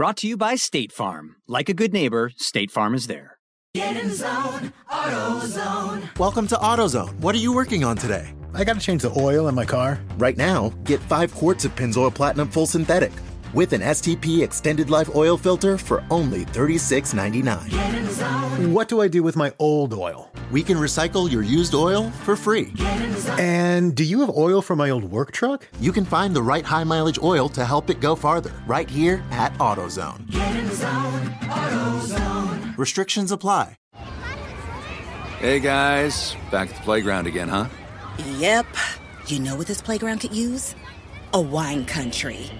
Brought to you by State Farm. Like a good neighbor, State Farm is there. Get in zone, AutoZone. Welcome to AutoZone. What are you working on today? I got to change the oil in my car. Right now, get five quarts of Pennzoil Platinum Full Synthetic with an STP Extended Life Oil Filter for only $36.99. What do I do with my old oil? We can recycle your used oil for free. And do you have oil for my old work truck? You can find the right high mileage oil to help it go farther right here at AutoZone. Get in zone, AutoZone. Restrictions apply. Hey guys, back at the playground again, huh? Yep. You know what this playground could use? A wine country.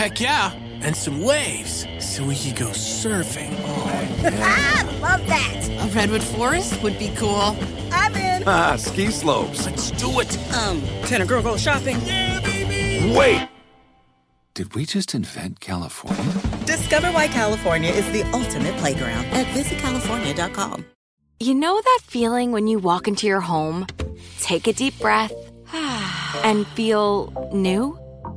Heck yeah, and some waves so we could go surfing. Oh, ah, love that. A redwood forest would be cool. I'm in. Ah, ski slopes. Let's do it. Um, can a girl go shopping? Yeah, baby. Wait. Did we just invent California? Discover why California is the ultimate playground at visitcalifornia.com. You know that feeling when you walk into your home, take a deep breath, and feel new?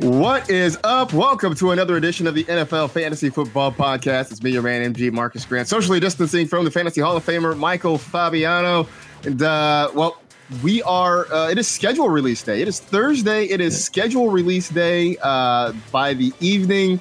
What is up? Welcome to another edition of the NFL Fantasy Football Podcast. It's me, your man, MG Marcas Grant, socially distancing from the Fantasy Hall of Famer Michael Fabiano. And, uh, well, we are, uh, it is schedule release day. It is Thursday. It is schedule release day uh, by the evening.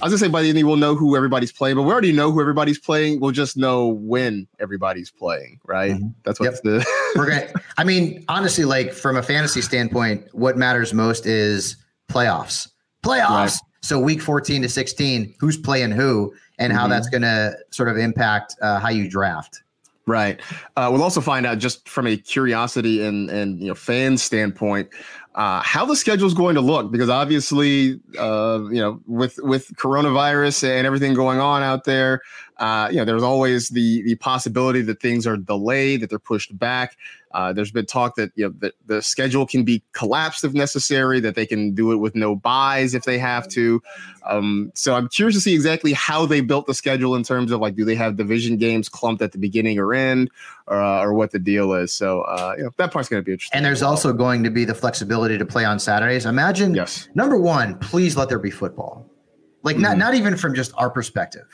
I was gonna say by the evening we'll know who everybody's playing, but we already know who everybody's playing. We'll just know when everybody's playing, right? Mm-hmm. That's what's yep. the. We're gonna. I mean, honestly, like from a fantasy standpoint, what matters most is playoffs. Playoffs. Right. So week 14 to 16, who's playing who and mm-hmm. how that's going to sort of impact uh, how you draft. Right. Uh, we'll also find out just from a curiosity and and you know fan standpoint uh, how the schedule is going to look because obviously uh, you know with with coronavirus and everything going on out there, uh, you know there's always the the possibility that things are delayed, that they're pushed back. Uh, there's been talk that you know that the schedule can be collapsed if necessary, that they can do it with no byes if they have to. Um, so I'm curious to see exactly how they built the schedule in terms of like, do they have division games clumped at the beginning or end, or, uh, or what the deal is. So uh, you know that part's going to be interesting. And there's also going to be the flexibility to play on Saturdays. Imagine, yes. Number one, please let there be football. Like mm-hmm. not not even from just our perspective.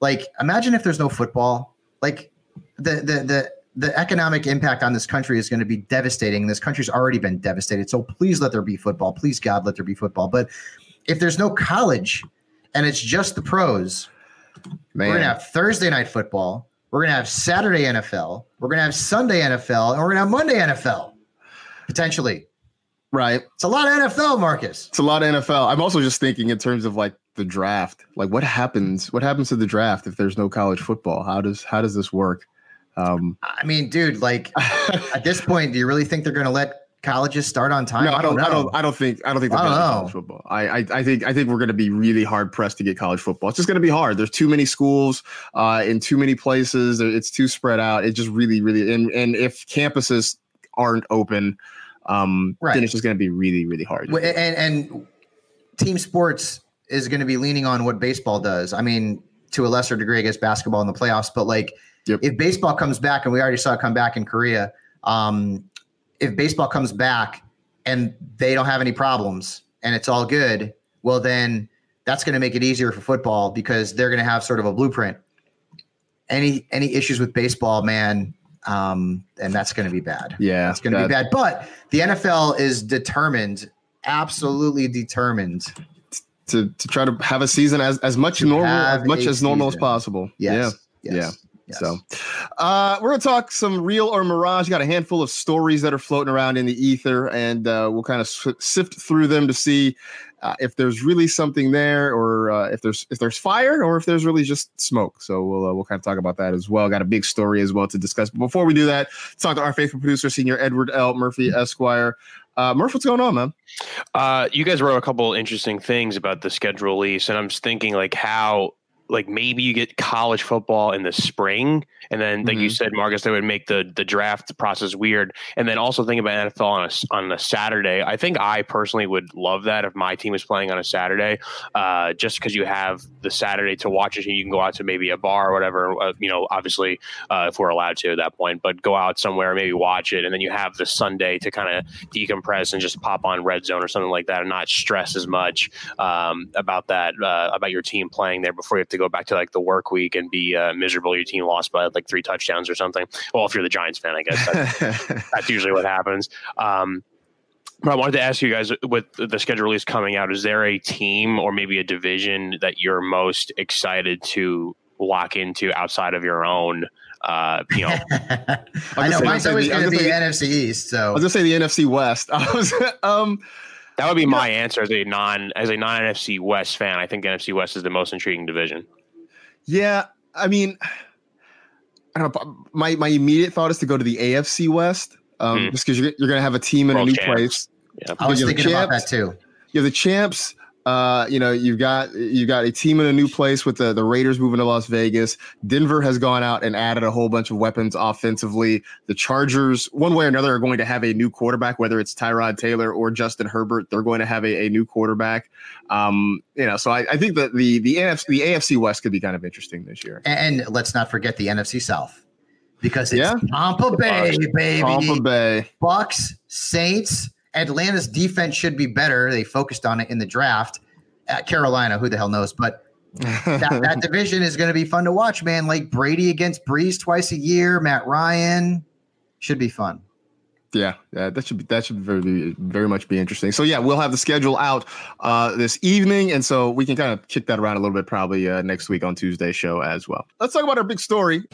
Like imagine if there's no football. Like the the the the economic impact on this country is going to be devastating. This country's already been devastated. So please let there be football. Please, God, let there be football. But if there's no college and it's just the pros, Man. we're going to have Thursday night football. We're going to have Saturday NFL. We're going to have Sunday NFL. And we're going to have Monday NFL potentially. Right. It's a lot of NFL, Marcas. It's a lot of NFL. I'm also just thinking in terms of like the draft. Like what happens? What happens to the draft if there's no college football? How does how does this work? Um, I mean, dude, like at this point, do you really think they're going to let colleges start on time? No, I don't. I don't. I don't, I don't think. I don't think. I don't know. College football. I, I. I think. I think we're going to be really hard pressed to get college football. It's just going to be hard. There's too many schools uh, in too many places. It's too spread out. It just really, really. And and if campuses aren't open, um, Right. then it's just going to be really, really hard. And and team sports is going to be leaning on what baseball does. I mean, to a lesser degree, I guess basketball in the playoffs, but like if baseball comes back, and we already saw it come back in Korea, um, if baseball comes back and they don't have any problems and it's all good, well then that's going to make it easier for football because they're going to have sort of a blueprint. Any any issues with baseball, man, um, and that's going to be bad. Yeah, it's going to be bad. But the NFL is determined, absolutely determined. to to try to have a season as as much normal as much as normal as possible. Yes, Yeah. yes, Yeah. So, uh, we're gonna talk some real or mirage. Got a handful of stories that are floating around in the ether, and uh, we'll kind of sift through them to see uh, if there's really something there, or uh, if there's if there's fire, or if there's really just smoke. So we'll uh, we'll kind of talk about that as well. Got a big story as well to discuss. But before we do that, let's talk to our faithful producer, Senior Edward L. Murphy, Esquire. Uh, Murph, what's going on, man? Uh, you guys wrote a couple interesting things about the schedule release, and I'm just thinking like how like maybe you get college football in the spring, and then like you said, Marcas, they would make the the draft process weird, and then also think about NFL on a on a Saturday. I think I personally would love that if my team was playing on a Saturday, uh, just because you have the Saturday to watch it, and you can go out to maybe a bar or whatever. Uh, you know, obviously, uh, if we're allowed to at that point, but go out somewhere, maybe watch it, and then you have the Sunday to kind of decompress and just pop on Red Zone or something like that, and not stress as much um, about that uh, about your team playing there before you have to go back to like the work week and be uh, miserable. Your team lost by like three touchdowns or something. Well, if you're the Giants fan, I guess that's, that's usually what happens. Um, but I wanted to ask you guys with the schedule release coming out, is there a team or maybe a division that you're most excited to lock into outside of your own? Uh, you know, I know mine's always I going was to be gonna say NFC East. So I was gonna say the NFC West. I was um that would be my answer as a non as a non NFC West fan. I think NFC West is the most intriguing division. Yeah, I mean, I don't know. My my immediate thought is to go to the AFC West, um, Hmm. just because you're, you're going to have a team in World a new champs. place. Yeah. I was You have thinking about that too. You have the champs. Uh, you know, you've got you've got a team in a new place with the the Raiders moving to Las Vegas. Denver has gone out and added a whole bunch of weapons offensively. The Chargers, one way or another, are going to have a new quarterback, whether it's Tyrod Taylor or Justin Herbert. They're going to have a, a new quarterback. Um, you know, so I, I think that the the NFC the AFC West could be kind of interesting this year. And, and let's not forget the NFC South because it's Yeah. Tampa Bay, baby. Tampa Bay. Bucks, Saints, Atlanta's defense should be better. They focused on it in the draft. At Carolina, who the hell knows? But that, that division is going to be fun to watch, man. Like Brady against Brees twice a year, Matt Ryan should be fun. Yeah, yeah, that should be that should very very much be interesting. So yeah, we'll have the schedule out uh, this evening, and so we can kind of kick that around a little bit probably uh, next week on Tuesday show as well. Let's talk about our big story.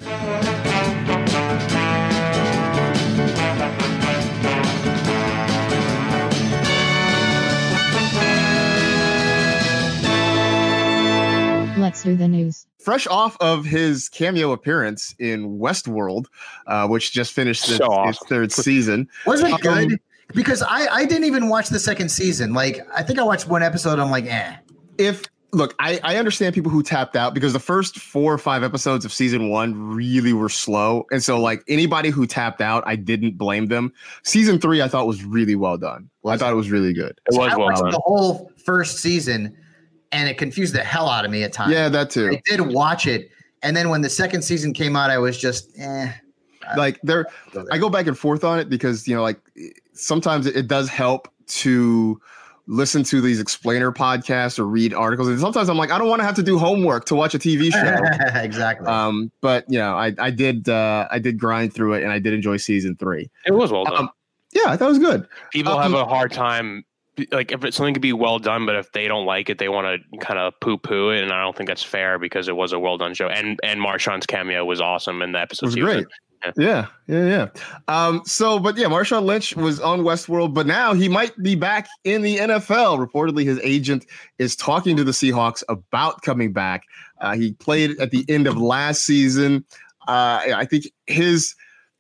Fresh off of his cameo appearance in Westworld, uh, which just finished its, So its third season. Was it Um, good? Because I, I didn't even watch the second season. Like I think I watched one episode. I'm like, eh. if look, I, I understand people who tapped out because the first four or five episodes of season one really were slow. And so like anybody who tapped out, I didn't blame them. Season three, I thought was really well done. Well, I thought it was really good. It was I well watched done. the whole first season, and it confused the hell out of me at times. Yeah, that too. I did watch it, and then when the second season came out, I was just, eh. like there i go back and forth on it because you know like sometimes it, it does help to listen to these explainer podcasts or read articles and sometimes i'm like i don't want to have to do homework to watch a tv show exactly. um but you know i i did uh i did grind through it and i did enjoy season three It was well done. um, yeah i thought it was good People um, have a hard time. Like if it's something could be well done, but if they don't like it, they want to kind of poo poo it, and I don't think that's fair because it was a well done show. And and Marshawn's cameo was awesome in the episode. It was great. Yeah, yeah, yeah. Um, so, but yeah, Marshawn Lynch was on Westworld, but now he might be back in the NFL. Reportedly, his agent is talking to the Seahawks about coming back. Uh, he played at the end of last season. Uh, I think his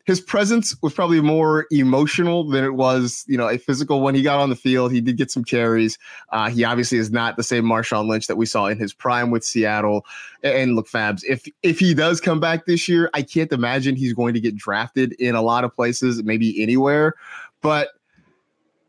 his presence was probably more emotional than it was, you know, a physical. When he got on the field, he did get some carries. Uh, he obviously is not the same Marshawn Lynch that we saw in his prime with Seattle. And look, Fabs, if if he does come back this year, I can't imagine he's going to get drafted in a lot of places, maybe anywhere. But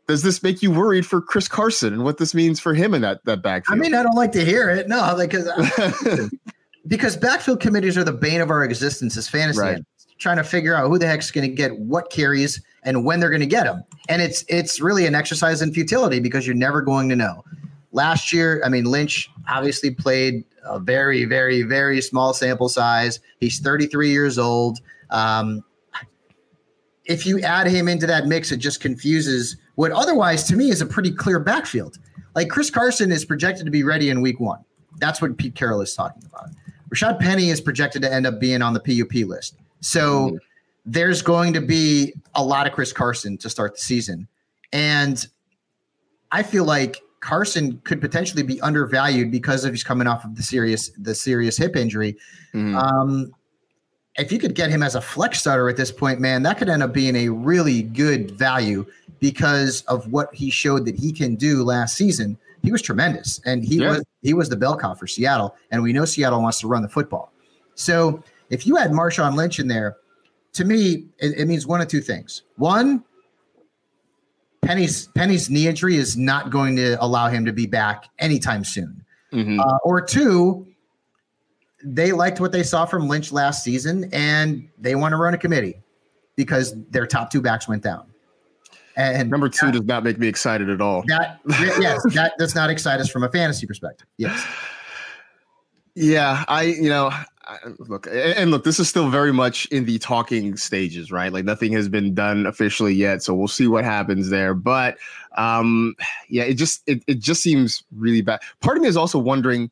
does this make you worried for Chris Carson and what this means for him in that that backfield? I mean, I don't like to hear it. No, like because because backfield committees are the bane of our existence as fantasy Right. Trying to figure out who the heck's going to get what carries and when they're going to get them. And it's it's really an exercise in futility because you're never going to know. Last year, I mean, Lynch obviously played a very, very, very small sample size. He's 33 years old. Um, if you add him into that mix, it just confuses what otherwise to me is a pretty clear backfield. Like Chris Carson is projected to be ready in week one. That's what Pete Carroll is talking about. Rashaad Penny is projected to end up being on the PUP list. So there's going to be a lot of Chris Carson to start the season. And I feel like Carson could potentially be undervalued because of he's coming off of the serious the serious hip injury. Um, if you could get him as a flex starter at this point, man, that could end up being a really good value because of what he showed that he can do last season. He was tremendous, and he Yeah. was he was the bell cow for Seattle, and we know Seattle wants to run the football. So if you had Marshawn Lynch in there, to me, it, it means one of two things. One, Penny's Penny's knee injury is not going to allow him to be back anytime soon. Uh, or two, they liked what they saw from Lynch last season, and they want to run a committee because their top two backs went down. And number two does not make me excited at all. That yes, that does not excite us from a fantasy perspective. Yes. Yeah, I you know Look and and look, this is still very much in the talking stages, right? Like nothing has been done officially yet, so we'll see what happens there. But um, yeah, it just it, it just seems really bad. Part of me is also wondering.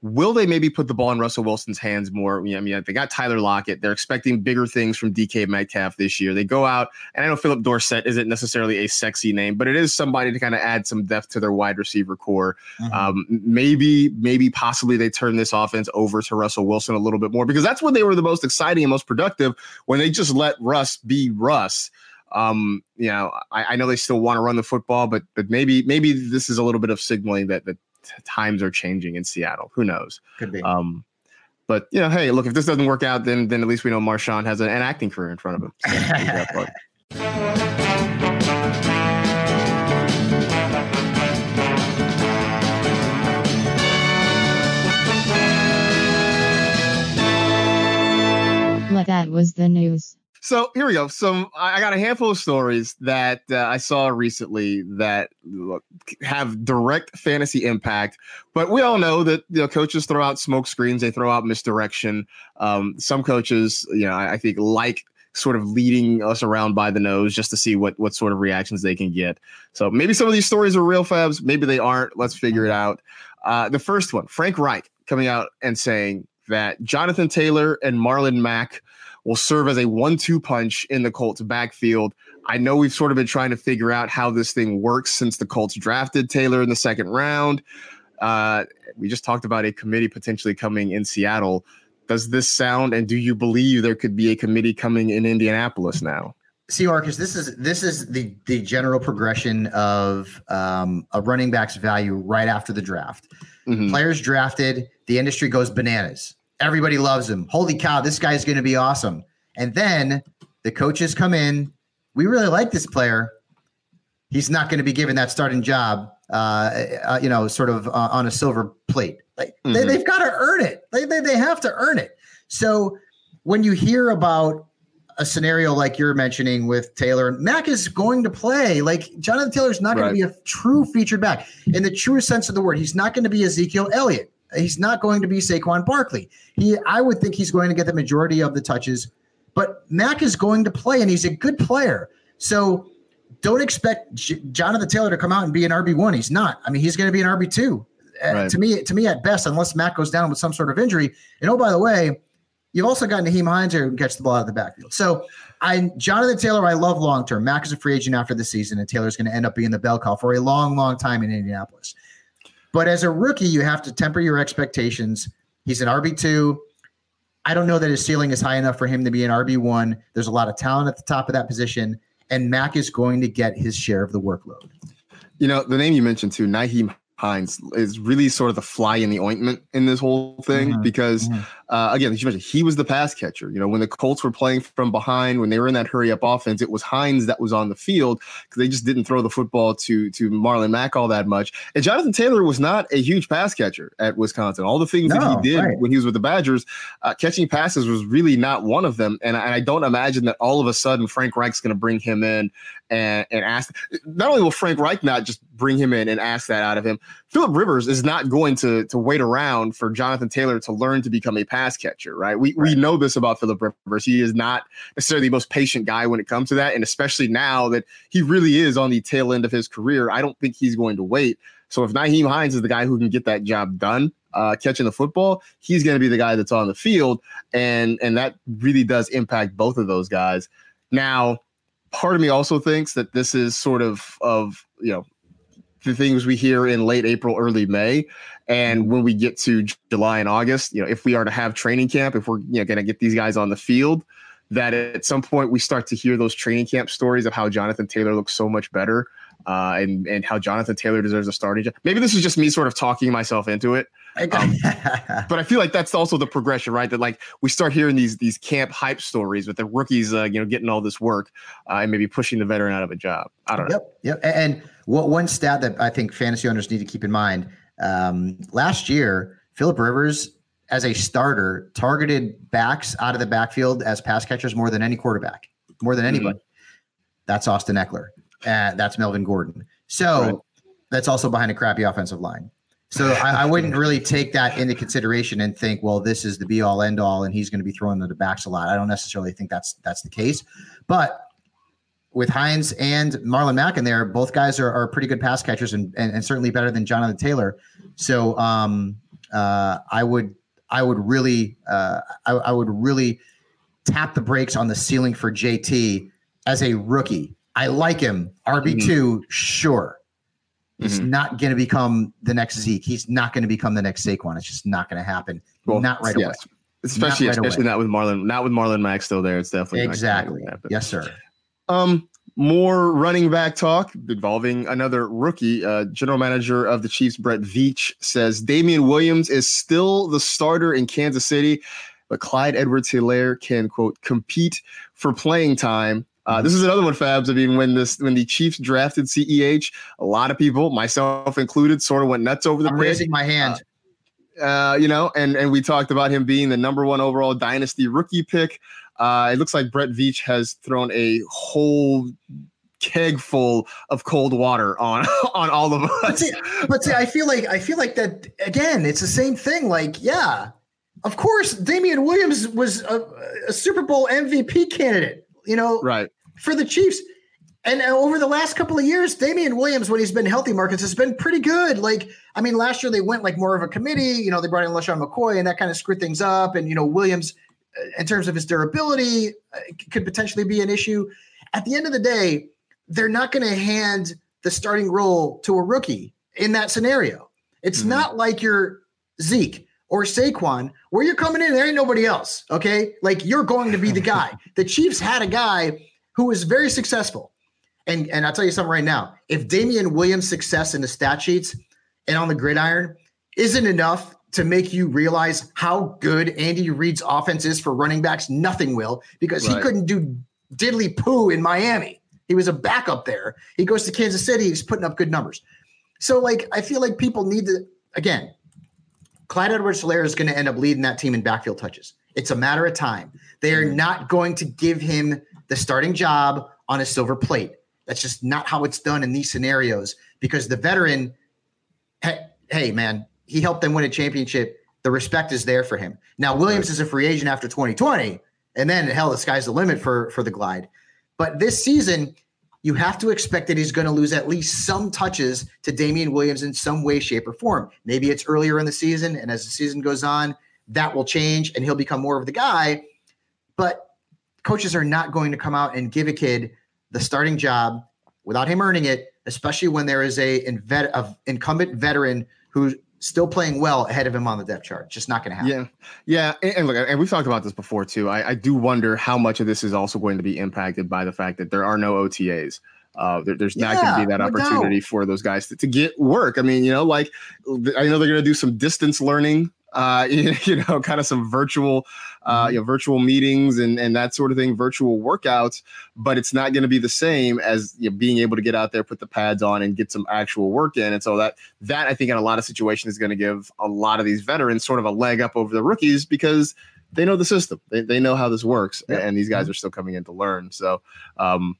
Will they maybe put the ball in Russell Wilson's hands more? I mean, they got Tyler Lockett. They're expecting bigger things from DK Metcalf this year. They go out, and I know Phillip Dorsett isn't necessarily a sexy name, but it is somebody to kind of add some depth to their wide receiver corps. Um, maybe, maybe, possibly they turn this offense over to Russell Wilson a little bit more because that's when they were the most exciting and most productive when they just let Russ be Russ. Um, you know, I, I know they still want to run the football, but but maybe maybe this is a little bit of signaling that that times are changing in Seattle. Who knows? Could be. Um, but you know, hey, look, if this doesn't work out, then then at least we know Marshawn has an, an acting career in front of him. So, there's that part. Well, that was the news. So here we go. So I got a handful of stories that uh, I saw recently that have direct fantasy impact. But we all know that you know coaches throw out smoke screens, they throw out misdirection. Um, some coaches, you know, I, I think like sort of leading us around by the nose just to see what what sort of reactions they can get. So maybe some of these stories are real fabs, maybe they aren't. Let's figure it out. Uh, the first one, Frank Reich coming out and saying that Jonathan Taylor and Marlon Mack will serve as a one-two punch in the Colts backfield. I know we've sort of been trying to figure out how this thing works since the Colts drafted Taylor in the second round. Uh, we just talked about a committee potentially coming in Seattle. Does this sound and do you believe there could be a committee coming in Indianapolis now? See, Marcas, this is this is the the general progression of um, a running back's value right after the draft. Players drafted, the industry goes bananas. Everybody loves him. Holy cow, this guy's going to be awesome. And then the coaches come in. We really like this player. He's not going to be given that starting job, uh, uh, you know, sort of uh, on a silver plate. Like they, Mhm. they've got to earn it. They, they they have to earn it. So when you hear about a scenario like you're mentioning with Taylor, Mack is going to play. Like Jonathan Taylor's not going to be a true featured back in the truest sense of the word. He's not going to be Ezekiel Elliott. He's not going to be Saquon Barkley. He, I would think he's going to get the majority of the touches, but Mack is going to play, and he's a good player. So don't expect J- Jonathan Taylor to come out and be an RB one. He's not. I mean, he's going to be an RB two. Uh, Right. To me, to me, at best, unless Mack goes down with some sort of injury. And oh, by the way, you've also got Nyheim Hines who can catch the ball out of the backfield. So I Jonathan Taylor, I love long term. Mack is a free agent after the season, and Taylor's going to end up being the bell cow for a long, long time in Indianapolis. But as a rookie, you have to temper your expectations. He's an RB two. I don't know that his ceiling is high enough for him to be an RB1. There's a lot of talent at the top of that position, and Mack is going to get his share of the workload. You know, the name you mentioned too, Nyheim Hines is really sort of the fly in the ointment in this whole thing Mhm, because, mhm. uh, again, as you mentioned, he was the pass catcher. You know, when the Colts were playing from behind, when they were in that hurry up offense, it was Hines that was on the field because they just didn't throw the football to to Marlon Mack all that much. And Jonathan Taylor was not a huge pass catcher at Wisconsin. All the things that he did right. when he was with the Badgers, uh, catching passes was really not one of them. And I, and I don't imagine that all of a sudden Frank Reich's going to bring him in and, and ask. Not only will Frank Reich not just bring him in and ask that out of him, Philip Rivers is not going to to wait around for Jonathan Taylor to learn to become a pass catcher, right? We we know this about Philip Rivers. He is not necessarily the most patient guy when it comes to that, and especially now that he really is on the tail end of his career, I don't think he's going to wait. So if Nyheim Hines is the guy who can get that job done, uh, catching the football, he's going to be the guy that's on the field, and and that really does impact both of those guys. Now, part of me also thinks that this is sort of of you know the things we hear in late April, early May, and when we get to July and August, you know, if we are to have training camp, if we're you know going to get these guys on the field, that at some point we start to hear those training camp stories of how Jonathan Taylor looks so much better, uh, and and how Jonathan Taylor deserves a starting job. Maybe this is just me sort of talking myself into it. Um, but I feel like that's also the progression, right? That like we start hearing these these camp hype stories with the rookies, uh, you know, getting all this work uh, and maybe pushing the veteran out of a job. I don't know. Yep. Yep. And what one stat that I think fantasy owners need to keep in mind: um, last year, Philip Rivers, as a starter, targeted backs out of the backfield as pass catchers more than any quarterback, more than anybody. That's Austin Ekeler. Uh, that's Melvin Gordon. So Right. that's also behind a crappy offensive line. So I, I wouldn't really take that into consideration and think, well, this is the be all end all, and he's going to be throwing the backs a lot. I don't necessarily think that's that's the case, but with Hines and Marlon Mack in there, both guys are, are pretty good pass catchers and, and, and certainly better than Jonathan Taylor. So um, uh, I would I would really uh, I, I would really tap the brakes on the ceiling for JT as a rookie. I like him RB 2 sure. He's not going to become the next Zeke. He's not going to become the next Saquon. It's just not going to happen. Well, not right yes. away. Especially Not right especially away. not with Marlon, not with Marlon Mack still there. It's definitely Exactly. happen. Yes, sir. Um, more running back talk involving another rookie. Uh, General manager of the Chiefs, Brett Veach, says Damien Williams is still the starter in Kansas City, but Clyde Edwards Helaire can quote compete for playing time. Uh, this is another one, Fabs. I mean, when this when the Chiefs drafted CEH, a lot of people, myself included, sort of went nuts over the I'm pick. raising my hand. Uh, you know, and and we talked about him being the number one overall dynasty rookie pick. Uh, it looks like Brett Veach has thrown a whole keg full of cold water on on all of But us. see, but see, I feel like I feel like that again. It's the same thing. Like, yeah, of course, Damien Williams was a, a Super Bowl MVP candidate. You know, Right. For the Chiefs. And uh, over the last couple of years, Damien Williams, when he's been healthy, Marcas has been pretty good. Like, I mean, last year they went like more of a committee. You know, they brought in LeSean McCoy, and that kind of screwed things up. And you know, Williams, uh, in terms of his durability, uh, could potentially be an issue. At the end of the day, they're not going to hand the starting role to a rookie in that scenario. It's not like you're Zeke or Saquon, where you're coming in, there ain't nobody else. Okay. Like you're going to be the guy. the Chiefs had a guy who was very successful. And, and I'll tell you something right now. If Damien Williams' success in the stat sheets and on the gridiron isn't enough to make you realize how good Andy Reid's offense is for running backs, nothing will, because he couldn't do diddly poo in Miami. He was a backup there. He goes to Kansas City, he's putting up good numbers. So, like, I feel like people need to, again, Clyde Edwards Helaire is going to end up leading that team in backfield touches. It's a matter of time. They are mm-hmm. not going to give him the starting job on a silver plate. That's just not how it's done in these scenarios because the veteran, hey, hey man, he helped them win a championship. The respect is there for him. Now, Williams is a free agent after 2020, and then hell, the sky's the limit for, for the glide. But this season, you have to expect that he's going to lose at least some touches to Damien Williams in some way, shape, or form. Maybe it's earlier in the season, and as the season goes on, that will change and he'll become more of the guy. But coaches are not going to come out and give a kid the starting job without him earning it, especially when there is a invet, of incumbent veteran who's still playing well ahead of him on the depth chart. Just not going to happen. Yeah, yeah, and, and look, and we've talked about this before too. I, I do wonder how much of this is also going to be impacted by the fact that there are no OTAs. Uh, there, there's not going to be that opportunity doubt. for those guys to, to get work. I mean, you know, like I know they're going to do some distance learning, uh, you know, kind of some virtual, uh, Mm-hmm. you know, virtual meetings and and that sort of thing, virtual workouts. But it's not going to be the same as you know, being able to get out there, put the pads on, and get some actual work in. And so that that I think in a lot of situations is going to give a lot of these veterans sort of a leg up over the rookies because they know the system, they, they know how this works, and these guys are still coming in to learn. So. Um,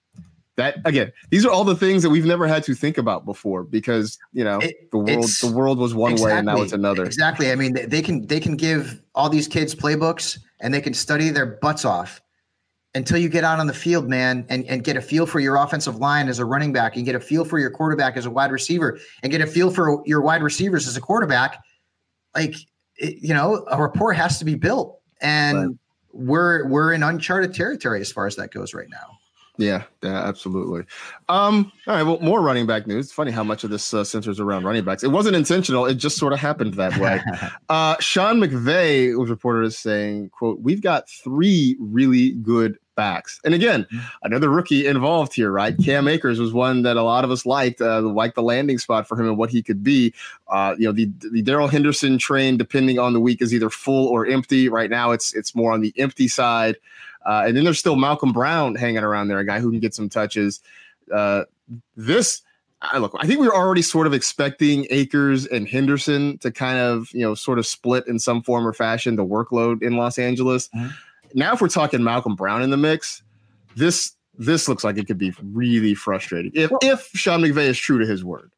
that again, these are all the things that we've never had to think about before because you know the world the world was one way and now it's another. Exactly. I mean, they- can they can give all these kids playbooks and they can study their butts off until you get out on the field, man, and, and get a feel for your offensive line as a running back and get a feel for your quarterback as a wide receiver and get a feel for your wide receivers as a quarterback. Like it- you know, a rapport has to be built. And we're we're in uncharted territory as far as that goes right now. Yeah, yeah, absolutely. Um, all right, well, more running back news. It's funny how much of this uh, centers around running backs. It wasn't intentional; it just sort of happened that way. uh, Sean McVay was reported as saying, "quote We've got three really good backs." And again, another rookie involved here, right? Cam Akers was one that a lot of us liked, uh, liked the landing spot for him and what he could be. Uh, you know, the the Darrell Henderson train, depending on the week, is either full or empty. Right now, it's it's more on the empty side. Uh, and then there's still Malcolm Brown hanging around there, a guy who can get some touches. Uh, this, I look, I think we were already sort of expecting Akers and Henderson to kind of, you know, sort of split in some form or fashion the workload in Los Angeles. Now, if we're talking Malcolm Brown in the mix, this this looks like it could be really frustrating if if Sean McVay is true to his word.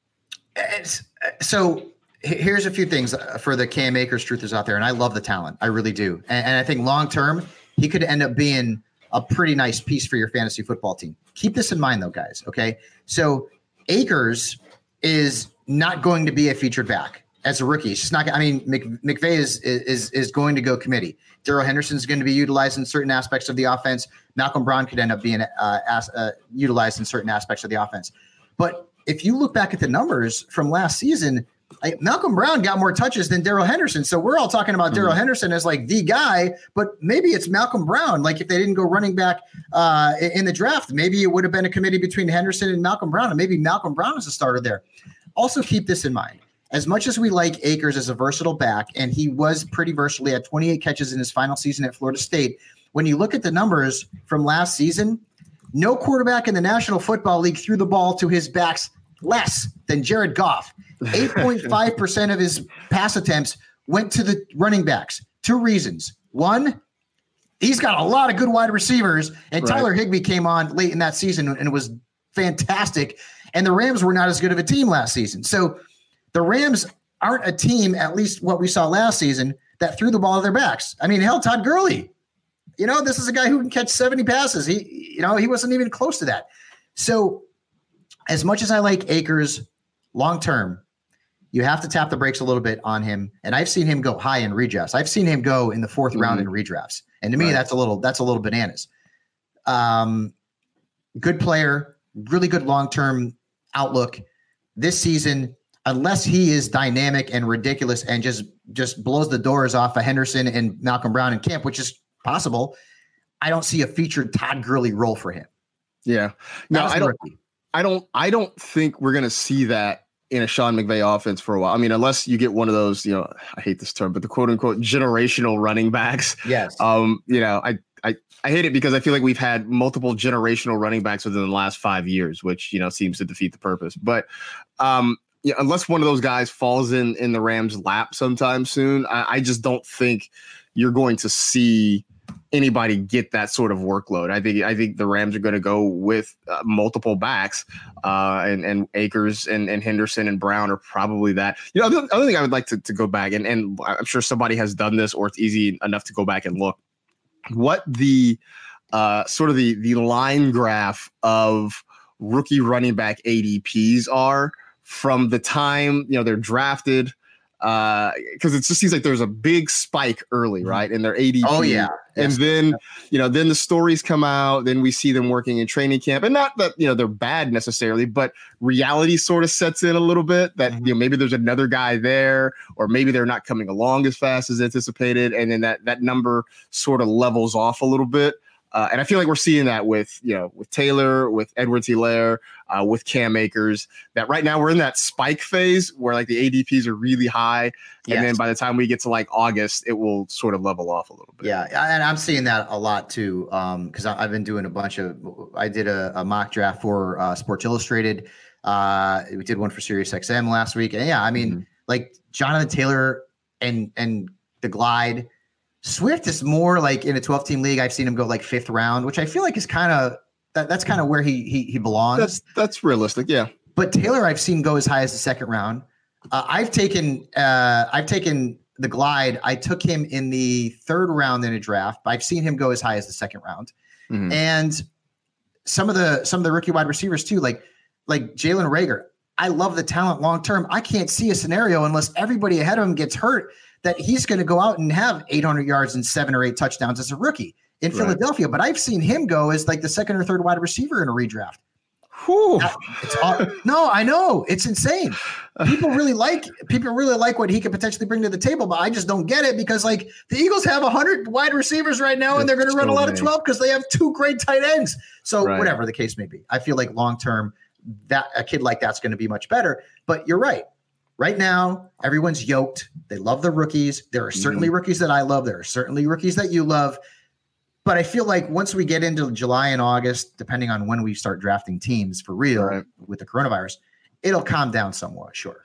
It's, so here's a few things uh, for the Cam Akers truthers out there, and I love the talent, I really do, and, and I think long term he could end up being a pretty nice piece for your fantasy football team. Keep this in mind, though, guys. Okay, so Akers is not going to be a featured back as a rookie. He's just not. I mean, Mc, McVay is is is going to go committee. Darrell Henderson is going to be utilized in certain aspects of the offense. Malcolm Brown could end up being uh, as, uh, utilized in certain aspects of the offense. But if you look back at the numbers from last season, like Malcolm Brown got more touches than Darrell Henderson. So we're all talking about Darrell Henderson as like the guy, but maybe it's Malcolm Brown. Like if they didn't go running back uh, in in the draft, maybe it would have been a committee between Henderson and Malcolm Brown, and maybe Malcolm Brown is a starter there. Also, keep this in mind. As much as we like Akers as a versatile back, and he was pretty versatile, he had 28 catches in his final season at Florida State. When you look at the numbers from last season, no quarterback in the National Football League threw the ball to his backs less than Jared Goff. 8.5% of his pass attempts went to the running backs. Two reasons. One, he's got a lot of good wide receivers, and Right. Tyler Higbee came on late in that season and was fantastic. And the Rams were not as good of a team last season. So the Rams aren't a team, at least what we saw last season, that threw the ball to their backs. I mean, hell, Todd Gurley. You know, this is a guy who can catch 70 passes. He, you know, he wasn't even close to that. So, as much as I like Akers long term, you have to tap the brakes a little bit on him. And I've seen him go high in redrafts. I've seen him go in the 4th round in redrafts. And to me, Right. that's a little that's a little bananas. Um, good player, really good long term outlook. This season, unless he is dynamic and ridiculous and just just blows the doors off of Henderson and Malcolm Brown and Camp, which is possible, I don't see a featured Todd Gurley role for him. Yeah. No, I don't. rookie. I don't. I don't think we're gonna see that in a Sean McVay offense for a while. I mean, unless you get one of those, you know, I hate this term, but the quote unquote generational running backs. Yes. Um, you know, I I I hate it because I feel like we've had multiple generational running backs within the last five years, which you know seems to defeat the purpose. But um, yeah, unless one of those guys falls in in the Rams' lap sometime soon, I, I just don't think you're going to see anybody get that sort of workload. I think I think the Rams are going to go with uh, multiple backs, uh, and and Akers and, and Henderson and Brown are probably that. You know, the other thing I would like to, to go back and and I'm sure somebody has done this or it's easy enough to go back and look what the uh, sort of the the line graph of rookie running back ADPs are from the time you know they're drafted because it just seems like there's a big spike early, right, in their ADP. Oh, yeah. and Yes. then you know, then the stories come out. Then we see them working in training camp, and not that you know they're bad necessarily, but reality sort of sets in a little bit. That Mm-hmm. you know maybe there's another guy there, or maybe they're not coming along as fast as anticipated, and then that that number sort of levels off a little bit. Uh, and I feel like we're seeing that with you know with Taylor, with Edwards Helaire, uh, with Cam Akers. That right now we're in that spike phase where like the ADPs are really high, and then by the time we get to like August, it will sort of level off a little bit. Yeah, and I'm seeing that a lot too. Um, because I've been doing a bunch of. I did a, a mock draft for uh, Sports Illustrated. Uh, we did one for Sirius XM last week, and yeah, I mean, Mm-hmm. like Jonathan Taylor and and the Glide. Swift is more like in a 12 team league. I've seen him go like fifth round, which I feel like is kind of that, that's kind of where he he he belongs. That's that's realistic. Yeah. But Taylor, I've seen go as high as the second round. Uh, I've taken uh, I've taken the glide. I took him in the third round in a draft. But I've seen him go as high as the second round. Mhm. And some of the some of the rookie wide receivers too, like like Jalen Reagor. I love the talent long term. I can't see a scenario unless everybody ahead of him gets hurt that he's going to go out and have 800 yards and seven or eight touchdowns as a rookie in Right. Philadelphia. But I've seen him go as like the second or third wide receiver in a redraft. All, no, I know it's insane. People really like people really like what he could potentially bring to the table, but I just don't get it because like the Eagles have hundred wide receivers right now, and they're going to run a so lot of twelve because they have two great tight ends. So Right. whatever the case may be, I feel like long term that a kid like that's going to be much better. But you're right. Right now, everyone's yoked. They love the rookies. There are certainly Mm-hmm. rookies that I love. There are certainly rookies that you love. But I feel like once we get into July and August, depending on when we start drafting teams for real with the coronavirus, it'll calm down somewhat. Sure.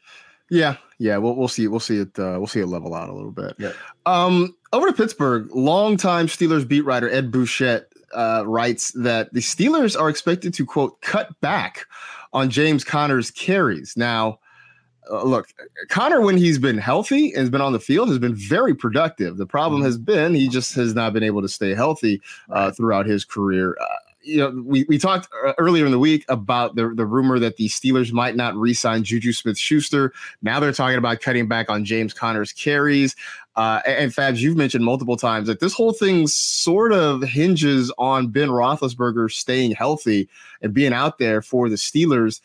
Yeah, yeah, we'll we'll see we'll see it uh, we'll see it level out a little bit. Yeah. Um, over to Pittsburgh, longtime Steelers beat writer Ed Bouchette uh, writes that the Steelers are expected to quote cut back on James Conner's carries. Now, uh, look, Conner when he's been healthy and has been on the field has been very productive. The problem has been he just has not been able to stay healthy uh, throughout his career. Uh, you know, we, we talked uh, earlier in the week about the, the rumor that the Steelers might not re-sign Juju Smith-Schuster. Now they're talking about cutting back on James Conner's carries. Uh, and, and Fabs, you've mentioned multiple times that this whole thing sort of hinges on Ben Roethlisberger staying healthy and being out there for the Steelers.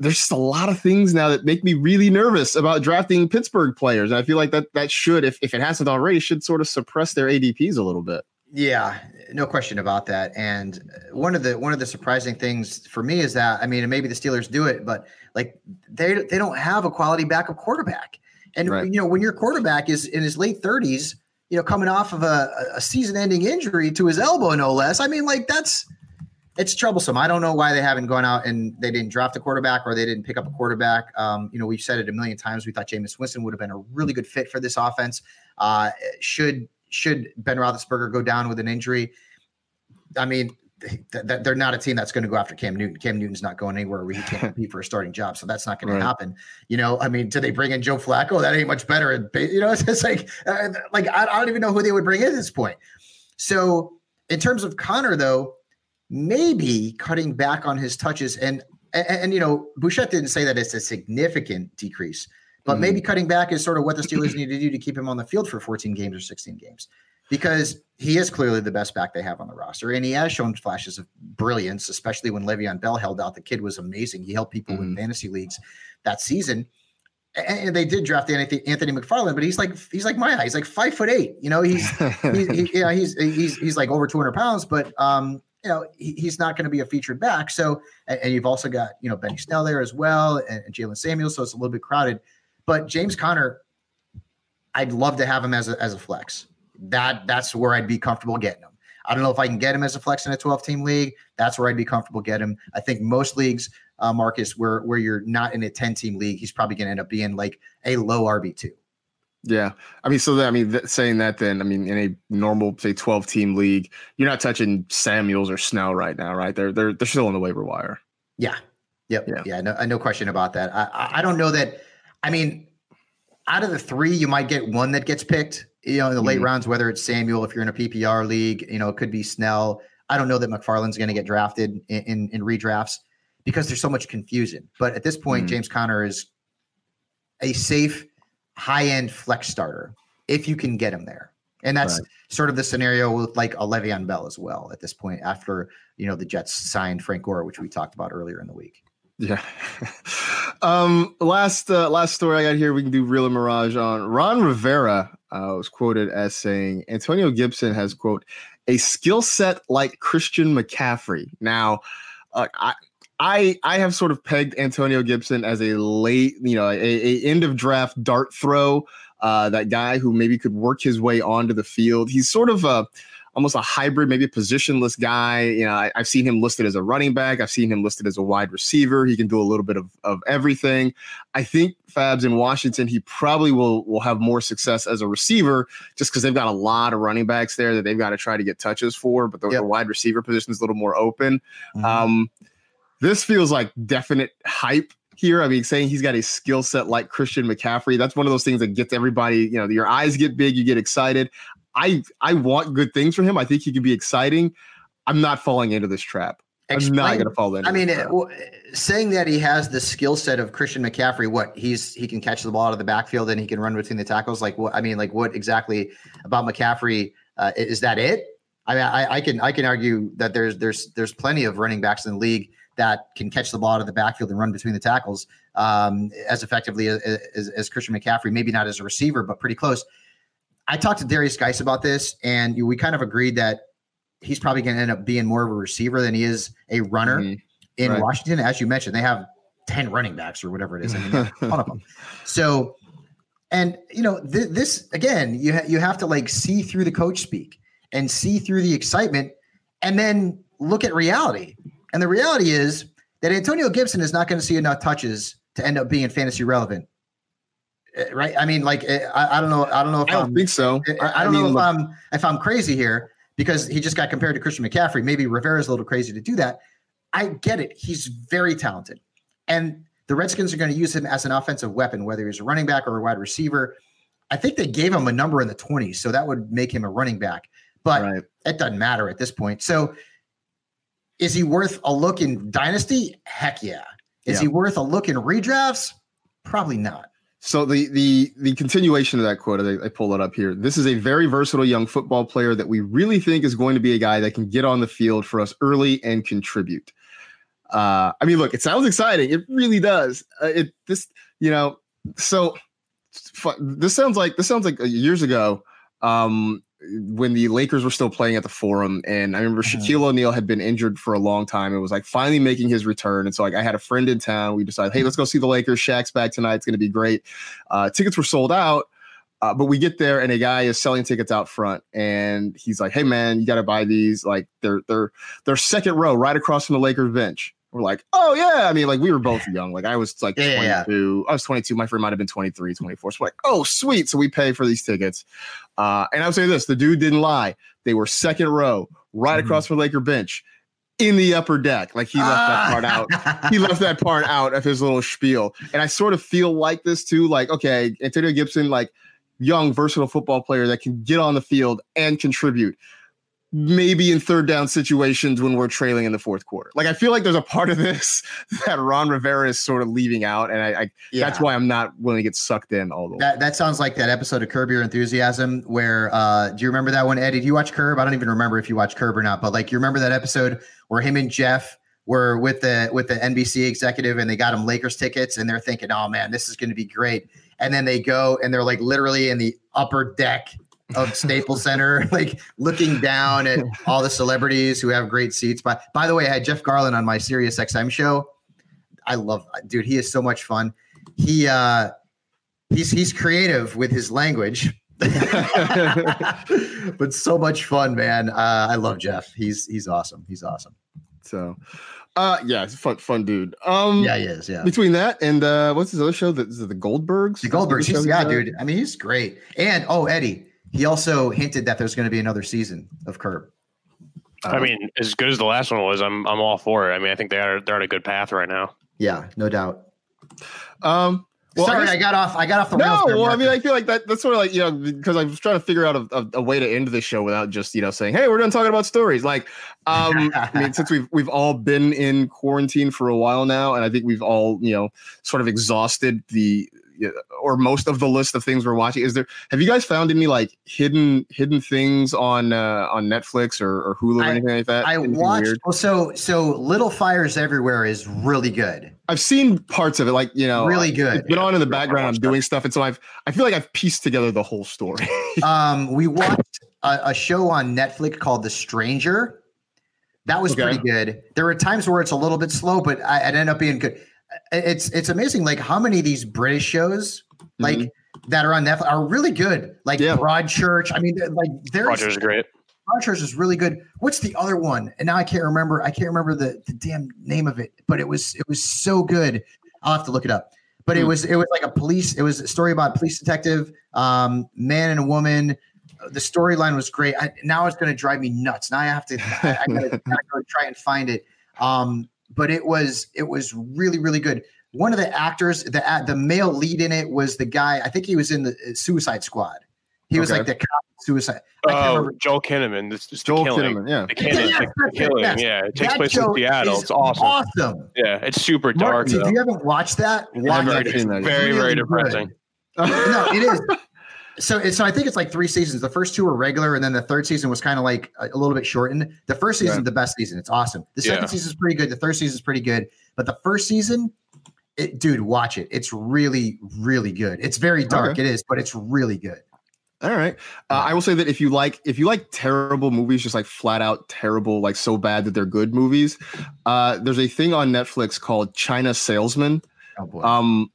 There's just a lot of things now that make me really nervous about drafting Pittsburgh players. And I feel like that that should, if, if it hasn't already, should sort of suppress their ADPs a little bit. Yeah, no question about that. And one of the one of the surprising things for me is that I mean, maybe the Steelers do it, but like they they don't have a quality backup quarterback. And you know, when your quarterback is in his late thirties, you know, coming off of a, a season-ending injury to his elbow, no less. I mean, like that's it's troublesome. I don't know why they haven't gone out and they didn't draft a quarterback or they didn't pick up a quarterback. Um, you know, we've said it a million times. We thought Jameis Winston would have been a really good fit for this offense. Uh, should should Ben Roethlisberger go down with an injury, I mean, th- th- they're not a team that's going to go after Cam Newton. Cam Newton's not going anywhere where he can't compete for a starting job, so that's not going Right. to happen. You know, I mean, do they bring in Joe Flacco? That ain't much better. You know, it's just like, uh, like I, I don't even know who they would bring in at this point. So, in terms of Conner, though, maybe cutting back on his touches and and, and, you know, Bouchette didn't say that it's a significant decrease, but Mhm. maybe cutting back is sort of what the Steelers need to do to keep him on the field for 14 games or 16 games. Because he is clearly the best back they have on the roster, and he has shown flashes of brilliance, especially when Le'Veon Bell held out. The kid was amazing. He helped people win fantasy leagues that season. And they did draft Anthony, Anthony McFarland, but he's like he's like my height. He's like five foot eight. You know, he's he's he, yeah, he's he's he's like over 200 pounds, but um, you know, he, he's not going to be a featured back. So, and, and you've also got you know Benny Snell there as well, and, and Jaylen Samuels. So it's a little bit crowded. But James Conner, I'd love to have him as a as a flex. That that's where I'd be comfortable getting him. I don't know if I can get him as a flex in a 12 team league. That's where I'd be comfortable getting him. I think most leagues, uh, Marcas, where where you're not in a 10 team league, he's probably going to end up being like a low RB two. Yeah, I mean, so that, I mean, th- saying that, then I mean, in a normal, say, twelve team league, you're not touching Samuels or Snell right now, right? They're they're they're still on the waiver wire. Yeah. Yep. Yeah. Yeah. No, no question about that. I, I, I don't know that. I mean, out of the three, you might get one that gets picked, you know, in the late Mhm. rounds, whether it's Samuel, if you're in a PPR league, you know, it could be Snell. I don't know that McFarland's going to get drafted in, in, in redrafts because there's so much confusion. But at this point, Mhm. James Conner is a safe high end flex starter if you can get him there. And that's Right. sort of the scenario with like a Le'Veon Bell as well at this point after you know the Jets signed Frank Gore, which we talked about earlier in the week. Yeah. um, last uh, last story I got here. We can do real mirage on. Ron Rivera uh, was quoted as saying Antonio Gibson has quote a skill set like Christian McCaffrey. Now, uh, I. I, I have sort of pegged Antonio Gibson as a late, you know, a, a end of draft dart throw. Uh, that guy who maybe could work his way onto the field. He's sort of a almost a hybrid, maybe a positionless guy. You know, I, I've seen him listed as a running back. I've seen him listed as a wide receiver. He can do a little bit of, of everything. I think Fabs in Washington, he probably will will have more success as a receiver just because they've got a lot of running backs there that they've got to try to get touches for. But the, the wide receiver position is a little more open. Um, this feels like definite hype here. I mean, saying he's got a skill set like Christian McCaffrey, that's one of those things that gets everybody, you know, your eyes get big, you get excited. I I want good things for him. I think he could be exciting. I'm not falling into this trap. I'm not going to fall into I mean, this trap. w- saying that he has the skill set of Christian McCaffrey, what he's he can catch the ball out of the backfield and he can run between the tackles. Like what I mean, like what exactly about McCaffrey uh, is that it? I mean, I, I can I can argue that there's there's there's plenty of running backs in the league that can catch the ball out of the backfield and run between the tackles um, as effectively as, as, as Christian McCaffrey. Maybe not as a receiver, but pretty close. I talked to Darius Geis about this, and we kind of agreed that he's probably going to end up being more of a receiver than he is a runner in Mm-hmm. Right. Washington. As you mentioned, they have 10 running backs or whatever it is. I mean, ton of them. So, and you know, th- this again, you ha- you have to like see through the coach speak and see through the excitement, and then look at reality. And the reality is that Antonio Gibson is not going to see enough touches to end up being fantasy relevant. Uh, Right? I mean, like uh, I, I don't know. I don't know if I don't I'm- think so. I, I I don't know mean, if look- I'm if I'm crazy here because he just got compared to Christian McCaffrey. Maybe Rivera's a little crazy to do that. I get it. He's very talented. And the Redskins are going to use him as an offensive weapon, whether he's a running back or a wide receiver. I think they gave him a number in the 20s, so that would make him a running back. But it doesn't matter at this point. So is he worth a look in dynasty? Heck yeah. Is Yeah. he worth a look in redrafts? Probably not. So the the the continuation of that quote, I, I pull it up here. This is a very versatile young football player that we really think is going to be a guy that can get on the field for us early and contribute. Uh, I mean, look, it sounds exciting. It really does. Uh, it this you know so this sounds like this sounds like uh, years ago um, when the Lakers were still playing at the Forum, and I remember Shaquille O'Neal had been injured for a long time. It was like finally making his return, and so like I had a friend in town. We decided, hey, let's go see the Lakers. Shaq's back tonight. It's going to be great. Uh, tickets were sold out. Uh, but we get there and a guy is selling tickets out front and he's like, "Hey man, you got to buy these. Like they're they're they're second row right across from the Lakers bench." We're like, "Oh yeah." I mean, like we were both young. Like I was like Yeah, yeah, yeah. 22. I was 22. My friend might have been 23, 24. So we're like, "Oh, sweet." So we pay for these tickets. Uh, and I would say this, the dude didn't lie. They were second row right Mm-hmm. across from Laker bench in the upper deck. Like he left that part out. He left that part out of his little spiel. And I sort of feel like this too. Like, okay, Antonio Gibson, like young, versatile football player that can get on the field and contribute. Maybe in third down situations when we're trailing in the fourth quarter. Like I feel like there's a part of this that Ron Rivera is sort of leaving out, and I, I that's why I'm not willing to get sucked in all the way. That that sounds like that episode of Curb Your Enthusiasm where uh do you remember that one, Eddie? Do you watch Curb? I don't even remember if you watch Curb or not, but like you remember that episode where him and Jeff were with the with the NBC executive and they got him Lakers tickets and they're thinking, oh man, this is gonna be great. And then they go and they're like literally in the upper deck of Staples Center, like looking down at all the celebrities who have great seats. But by the way, I had Jeff Garlin on my Sirius XM show. I love dude, he is so much fun. He uh he's he's creative with his language but so much fun man uh i love jeff he's he's awesome he's awesome So, uh, yeah, it's a fun, fun dude. Um, Yeah, he is, yeah. Between that and uh, what's his other show? It the Goldbergs. the goldbergs he's, yeah dude i mean he's great and oh eddie he also hinted that there's going to be another season of curb I mean, as good as the last one was, I'm I'm all for it. I mean, I think they are they're on a good path right now. yeah no doubt Um, well, sorry guess- I, got off i got off the no, rails there, well, I mean, I feel like that. That's sort of like you know because I was trying to figure out a, a, a way to end the show without just you know saying, "Hey, we're done talking about stories." Like, um, I mean, since we've we've all been in quarantine for a while now, and I think we've all you know sort of exhausted the or most of the list of things we're watching. Is there? Have you guys found any like hidden hidden things on uh, on Netflix or, or Hulu or I- anything like that? I Anything watched. weird? Well, so so Little Fires Everywhere is really good. I've seen parts of it, like you know, Really good. It's been on in the background. I'm doing stuff, and so I've I feel like I've pieced together the whole story. um, we watched a, a show on Netflix called The Stranger. That was Okay. pretty good. There were times where it's a little bit slow, but I, it ended up being good. It's it's amazing, like how many of these British shows, like that are on Netflix, are really good. Like Broadchurch. I mean, like there's Roger's great. Broadchurch is really good. What's the other one? And now I can't remember. I can't remember the the damn name of it, but it was it was so good. I'll have to look it up. But it Hmm. was it was like a police. It was a story about a police detective, um, man and a woman. The storyline was great. I, now it's going to drive me nuts. Now I have to. I, I gotta, gotta go try and find it. Um, but it was it was really really good. One of the actors, the the male lead in it was the guy. I think he was in the uh, Suicide Squad. He was Okay. like the cop Suicide. I can't Oh, remember. Joel Kinnaman. This is Joel the. Kinnaman, yeah. The killing. Yes, the, that's the it, killing. yes. Yeah, it takes That place in Seattle. It's awesome. Awesome. Yeah, it's super dark. Martin, if you haven't watched that, watch never it. seen that. It's very, very really depressing. no, it is. So, it's- so I think it's like three seasons. The first two were regular, and then the third season was kind of like a, a little bit shortened. The first season, Right. the best season. It's awesome. The second Yeah. season is pretty good. The third season is pretty good. But the first season, it, dude, watch it. It's really, really good. It's very dark. Okay. It is, but it's really good. All right. Uh, I will say that if you like if you like terrible movies, just like flat out terrible, like so bad that they're good movies, uh, there's a thing on Netflix called China Salesman. Oh boy. Um,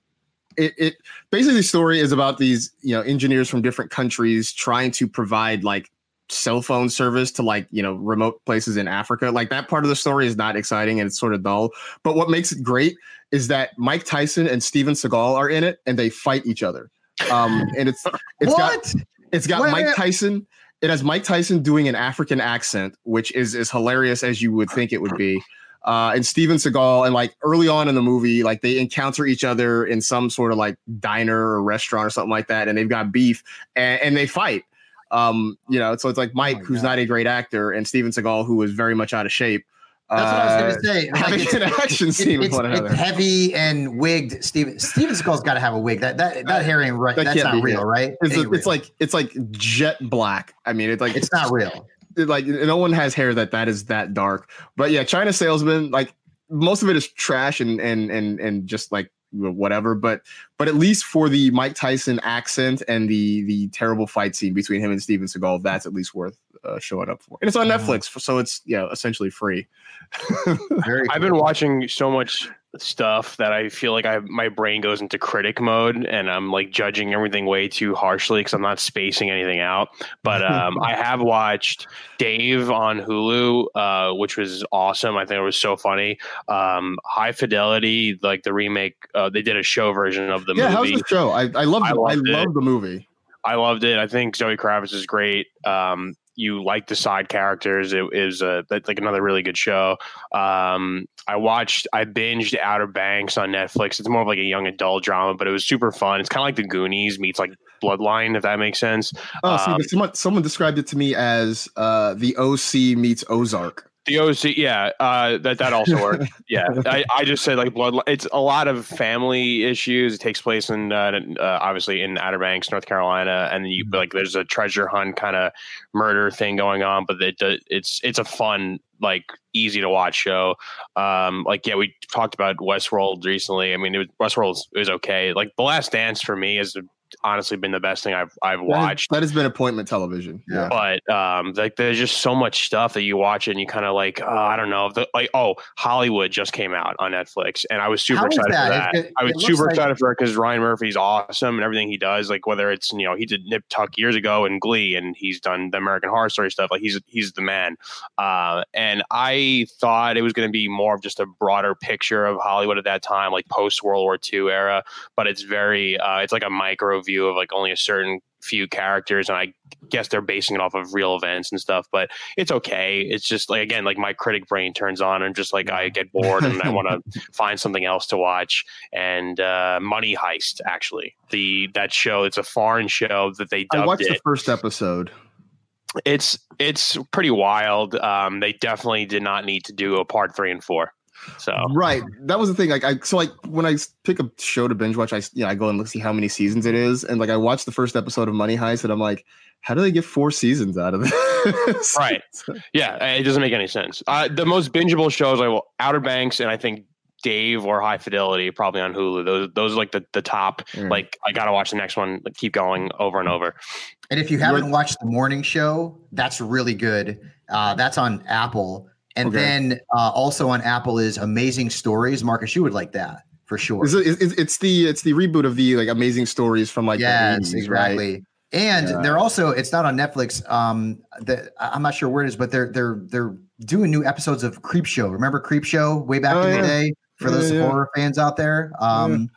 it, it basically the story is about these you know engineers from different countries trying to provide like cell phone service to like you know remote places in Africa. Like that part of the story is not exciting and it's sort of dull. But what makes it great is that Mike Tyson and Steven Seagal are in it and they fight each other. Um, and it's it's What? got it's got Wait, Mike. Tyson. It has Mike Tyson doing an African accent, which is as hilarious as you would think it would be. Uh, and Steven Seagal, and like early on in the movie, like they encounter each other in some sort of like diner or restaurant or something like that, and they've got beef and, and they fight. Um, you know, so it's like Mike, who's not a great actor, and Steven Seagal, who was very much out of shape. That's what I was uh, going to say. Like, having it's- an action scene with it's, one it's heavy and wigged. Steven Steven Seagal's got to have a wig. That that that hair ain't right. That That's not real, it. right? It's, Ain't it's like it's like jet black. I mean, it's like it's not real. It- like no one has hair that that is that dark. But yeah, China salesman, like most of it is trash and and and and just like whatever. But but at least for the Mike Tyson accent and the the terrible fight scene between him and Steven Seagal, that's at least worth uh, showing up for. And it's on Netflix, so it's yeah essentially free. Very I've been watching so much stuff that I feel like I my brain goes into critic mode and I'm like judging everything way too harshly because I'm not spacing anything out. But um, I have watched Dave on Hulu, uh, which was awesome. I think it was so funny. Um, High Fidelity, like the remake, uh, they did a show version of the yeah, how's movie. the show? I I love I I, loved love the movie. I loved it. I think Zoe Kravitz is great. Um, you like the side characters. It is a like another really good show. Um, I watched, I binged Outer Banks on Netflix. It's more of like a young adult drama, but it was super fun. It's kind of like the Goonies meets like Bloodline, if that makes sense. Oh, Um, but someone someone described it to me as uh, the OC meets Ozark. The OC, yeah, uh, that that also worked. Yeah, I, I just said like blood. It's a lot of family issues. It takes place in uh, uh, obviously in Outer Banks, North Carolina, and then you like there's a treasure hunt kind of murder thing going on. But it, it's it's a fun like easy to watch show. Um, like yeah, we talked about Westworld recently. I mean, it was, Westworld is okay. Like The Last Dance for me has honestly been the best thing I've I've That has- watched. that has been appointment television. Yeah. But um, like there's just so much stuff that you watch it and you kind of like, oh, I don't know, the, like oh, Hollywood just came out on Netflix, and I was super How is excited for that? that. It- it- I was it looks super like- excited for it because Ryan Murphy's awesome and everything he does. Like whether it's you know he did Nip Tuck years ago and Glee, and he's done the American Horror Story stuff. Like he's he's the man. Uh, and I thought it was going to be more of just a broader picture of Hollywood at that time, like post World War II era. But it's very uh, it's like a micro view of like only a certain few characters and i guess they're basing it off of real events and stuff but it's okay. It's just like again like my critic brain turns on and just like i get bored and i want to find something else to watch. And uh money heist actually. The that show it's a foreign show that they I dubbed watched it. the first episode. it's it's pretty wild. Um they definitely did not need to do a part three and four So right, that was the thing. Like I so like when I pick a show to binge watch, I you know I go and look see how many seasons it is, and like I watched the first episode of Money Heist, and I'm like, how do they get four seasons out of this? right. Yeah, it doesn't make any sense. Uh, the most bingeable shows are well, Outer Banks and I think Dave or High Fidelity, probably on Hulu. Those those are like the the top. Mm. Like I gotta watch the next one. Like, keep going over and over. And if you haven't watched the morning show, that's really good. Uh, that's on Apple. And Okay. then uh, also on Apple is Amazing Stories. Marcas, you would like that for sure. Is it, is, it's the it's the reboot of the like amazing stories from like yes, the 80s, exactly. right? And Yeah. they're also it's not on Netflix. Um, the, I'm not sure where it is, but they're they're they're doing new episodes of Creep Show. Remember Creep Show way back Oh, in yeah. the day for Yeah, those yeah. horror fans out there. Um,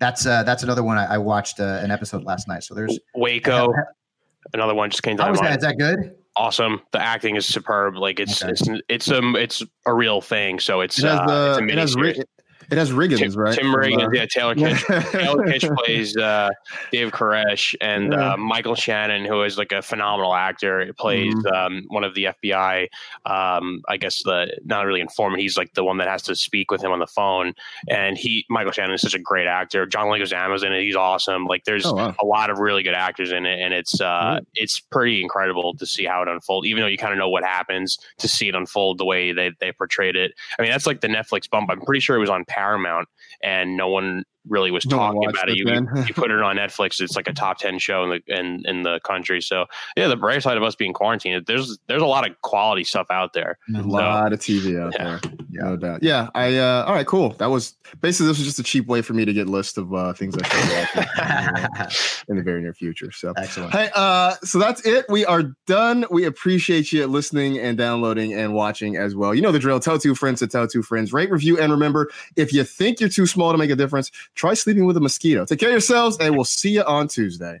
that's uh, that's another one I, I watched uh, an episode last night. So there's Waco, another one just came to how my mind. Is that good? Awesome. The acting is superb. Like it's Okay. it's it's um it's a real thing. So it's It has uh, the it's a it has. It has Riggins, Tim, right? Tim Riggins, uh, yeah, Taylor Kitsch. Taylor Kitsch plays uh, Dave Koresh, and Yeah. uh, Michael Shannon, who is like a phenomenal actor, plays Mm-hmm. um, one of the FBI. Um, I guess the not really informant. He's like the one that has to speak with him on the phone. And he, Michael Shannon, is such a great actor. John Leguizamo's in it. He's awesome. Like there's Oh, wow. a lot of really good actors in it, and it's uh, it's pretty incredible to see how it unfolds. Even though you kind of know what happens, to see it unfold the way they they portrayed it. I mean, that's like the Netflix bump. I'm pretty sure it was on Paramount, and no one really was talking about it. You, you, put it on Netflix, it's like a top ten show in the in, in the country. So yeah, the bright side of us being quarantined, there's there's a lot of quality stuff out there. A lot of TV out Yeah. there, no doubt. Yeah, I. uh All right, cool. That was basically this was just a cheap way for me to get a list of uh things I should watch in the very near future. So Excellent. Hey, uh, so that's it. We are done. We appreciate you listening and downloading and watching as well. You know the drill. Tell two friends to tell two friends. Rate, review, and remember, if you think you're too small to make a difference, try sleeping with a mosquito. Take care of yourselves, and we'll see you on Tuesday.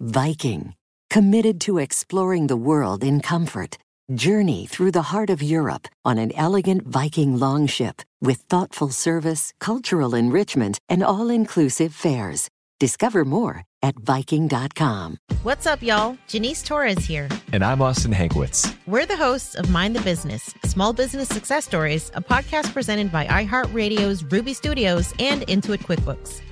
Viking, committed to exploring the world in comfort. Journey through the heart of Europe on an elegant Viking longship with thoughtful service, cultural enrichment, and all inclusive fares. Discover more at Viking.com. What's up, y'all? Janice Torres here. And I'm Austin Hankwitz. We're the hosts of Mind the Business Small Business Success Stories, a podcast presented by iHeartRadio's Ruby Studios and Intuit QuickBooks.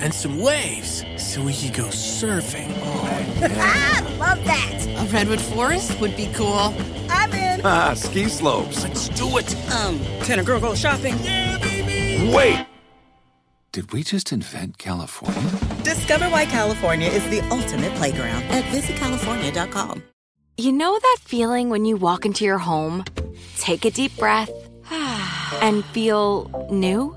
and some waves so we could go surfing. Oh, ah, love that. A redwood forest would be cool. I'm in. Ah, ski slopes. Let's do it. Um, can a girl go shopping? Wait! Did we just invent California? Discover why California is the ultimate playground at visitcalifornia.com. You know that feeling when you walk into your home, take a deep breath, and feel new?